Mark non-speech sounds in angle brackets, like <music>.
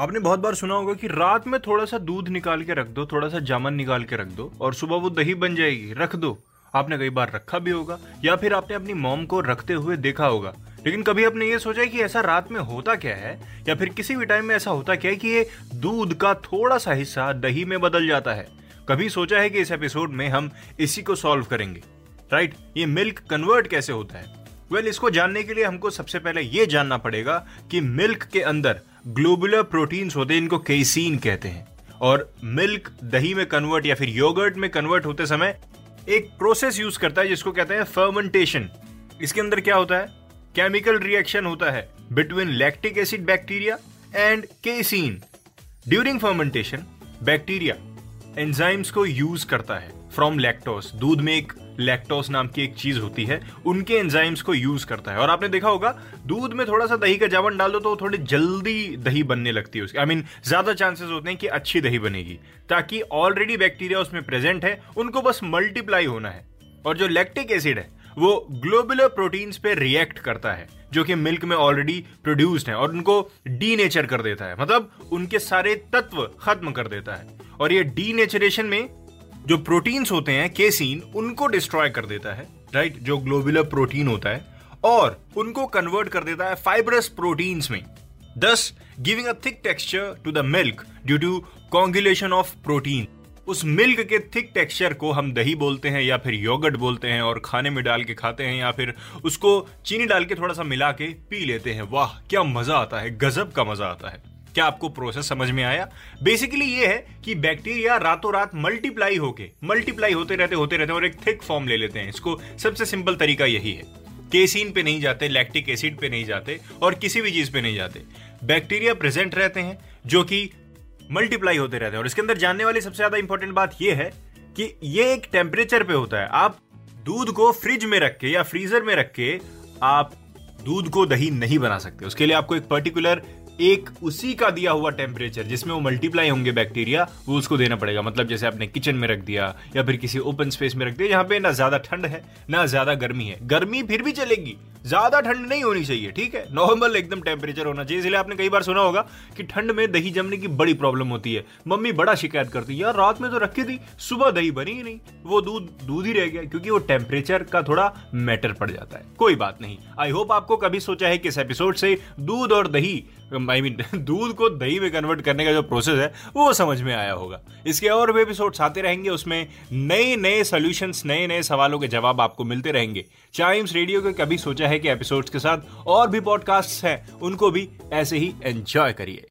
आपने बहुत बार सुना होगा कि रात में थोड़ा सा दूध निकाल के रख दो, थोड़ा सा जामन निकाल के रख दो और सुबह वो दही बन जाएगी, रख दो। आपने कई बार रखा भी होगा या फिर आपने अपनी मॉम को रखते हुए देखा होगा। लेकिन कभी आपने ये सोचा है कि ऐसा रात में होता क्या है या फिर किसी भी टाइम में ऐसा होता क्या है कि ये दूध का थोड़ा सा हिस्सा दही में बदल जाता है? कभी सोचा है कि इस एपिसोड में हम इसी को सॉल्व करेंगे? राइट ये मिल्क कन्वर्ट कैसे होता है? वेल well, इसको जानने के लिए हमको सबसे पहले ये जानना पड़ेगा कि मिल्क के अंदर ग्लोबुलर प्रोटीन्स होते हैं इनको केसीन कहते हैं। और मिल्क दही में कन्वर्ट या फिर योगर्ट में कन्वर्ट होते समय एक प्रोसेस यूज़ करता है जिसको कहते हैं फर्मेंटेशन इसके अंदर क्या होता है? केमिकल रिएक्शन होता है between lactic acid bacteria and casein during fermentation bacteria enzymes को यूज़ करता है फ्रॉम लैक्टोस दूध में एक लैक्टोस नाम की एक चीज़ होती है, उनके एंजाइम्स को यूज़ करता है। और आपने देखा होगा, दूध में थोड़ा सा दही का जावन डाल दो तो थोड़ी जल्दी दही बनने लगती है उसकी। आई मीन ज़्यादा चांसेस होते हैं कि अच्छी दही बनेगी, ताकि ऑलरेडी बैक्टीरिया उसमें प्रेजेंट है, उनको बस मल्टीप्लाई होना है। और जो लैक्टिक एसिड है, वो ग्लोबुलर प्रोटीन्स पे रिएक्ट करता है, जो कि मिल्क में ऑलरेडी प्रोड्यूस्ड है, और उनको डीनेचर कर देता है। मतलब उनके सारे तत्व खत्म कर देता है। और ये डी में जो प्रोटीन्स होते हैं, केसीन, उनको डिस्ट्रॉय कर देता है राइट जो ग्लोबुलर प्रोटीन होता है, और उनको कन्वर्ट कर देता है फाइब्रस प्रोटीन्स में thus giving a thick texture to the milk due to coagulation of protein उस मिल्क के थिक टेक्सचर को हम दही बोलते हैं या फिर योगर्ट बोलते हैं और खाने में डाल के खाते हैं या फिर उसको चीनी डाल के थोड़ा सा मिला के पी लेते हैं। वाह, क्या मज़ा आता है, गजब का मज़ा आता है। क्या आपको प्रोसेस समझ में आया? बेसिकली ये है कि बैक्टीरिया रातों रात मल्टीप्लाई होके मल्टीप्लाई होते रहते होते रहते और एक थिक फॉर्म ले लेते हैं। इसको सबसे सिंपल तरीका यही है। केसीन पे नहीं जाते लैक्टिक एसिड पे नहीं जाते और किसी भी चीज़ पे नहीं जाते। बैक्टीरिया प्रेजेंट रहते हैं जो कि मल्टीप्लाई होते रहते हैं। और इसके अंदर जानने वाली सबसे ज़्यादा इंपॉर्टेंट बात यह है कि ये एक टेम्परेचर पे होता है। आप दूध को फ्रिज में रख के या फ्रीजर में रख के आप दूध को दही नहीं बना सकते। उसके लिए आपको एक पर्टिकुलर एक उसी का दिया हुआ टेम्परेचर जिसमें वो मल्टीप्लाई होंगे बैक्टीरिया वो उसको देना पड़ेगा। मतलब जैसे आपने किचन में रख दिया, या फिर किसी ओपन स्पेस में रख दिया यहाँ पे ना ज़्यादा ठंड है, ना ज़्यादा गर्मी है। गर्मी फिर भी चलेगी। ज़्यादा ठंड नहीं होनी चाहिए, ठीक है? नॉर्मल एकदम टेम्परेचर होना चाहिए। इसलिए आपने कई बार सुना होगा कि ठंड में दही जमने की बड़ी प्रॉब्लम होती है। मम्मी बड़ा शिकायत करती है, यार, रात में तो रखी थी, सुबह दही बनी ही नहीं। वो दूध दूध ही रह गया, क्योंकि वो टेम्परेचर का थोड़ा मैटर पड़ जाता है। कोई बात नहीं। आई होप आपको कभी सोचा है कि इस एपिसोड से दूध और दही आई मीन <laughs> दूध को दही में कन्वर्ट करने का जो प्रोसेस है, वो समझ में आया होगा। इसके और भी एपिसोड्स आते रहेंगे, उसमें नए नए सोल्यूशंस नए नए सवालों के जवाब आपको मिलते रहेंगे। चाइम्स रेडियो के कभी सोचा है के एपिसोड्स के साथ और भी पॉडकास्ट हैं, उनको भी ऐसे ही एंजॉय करिए।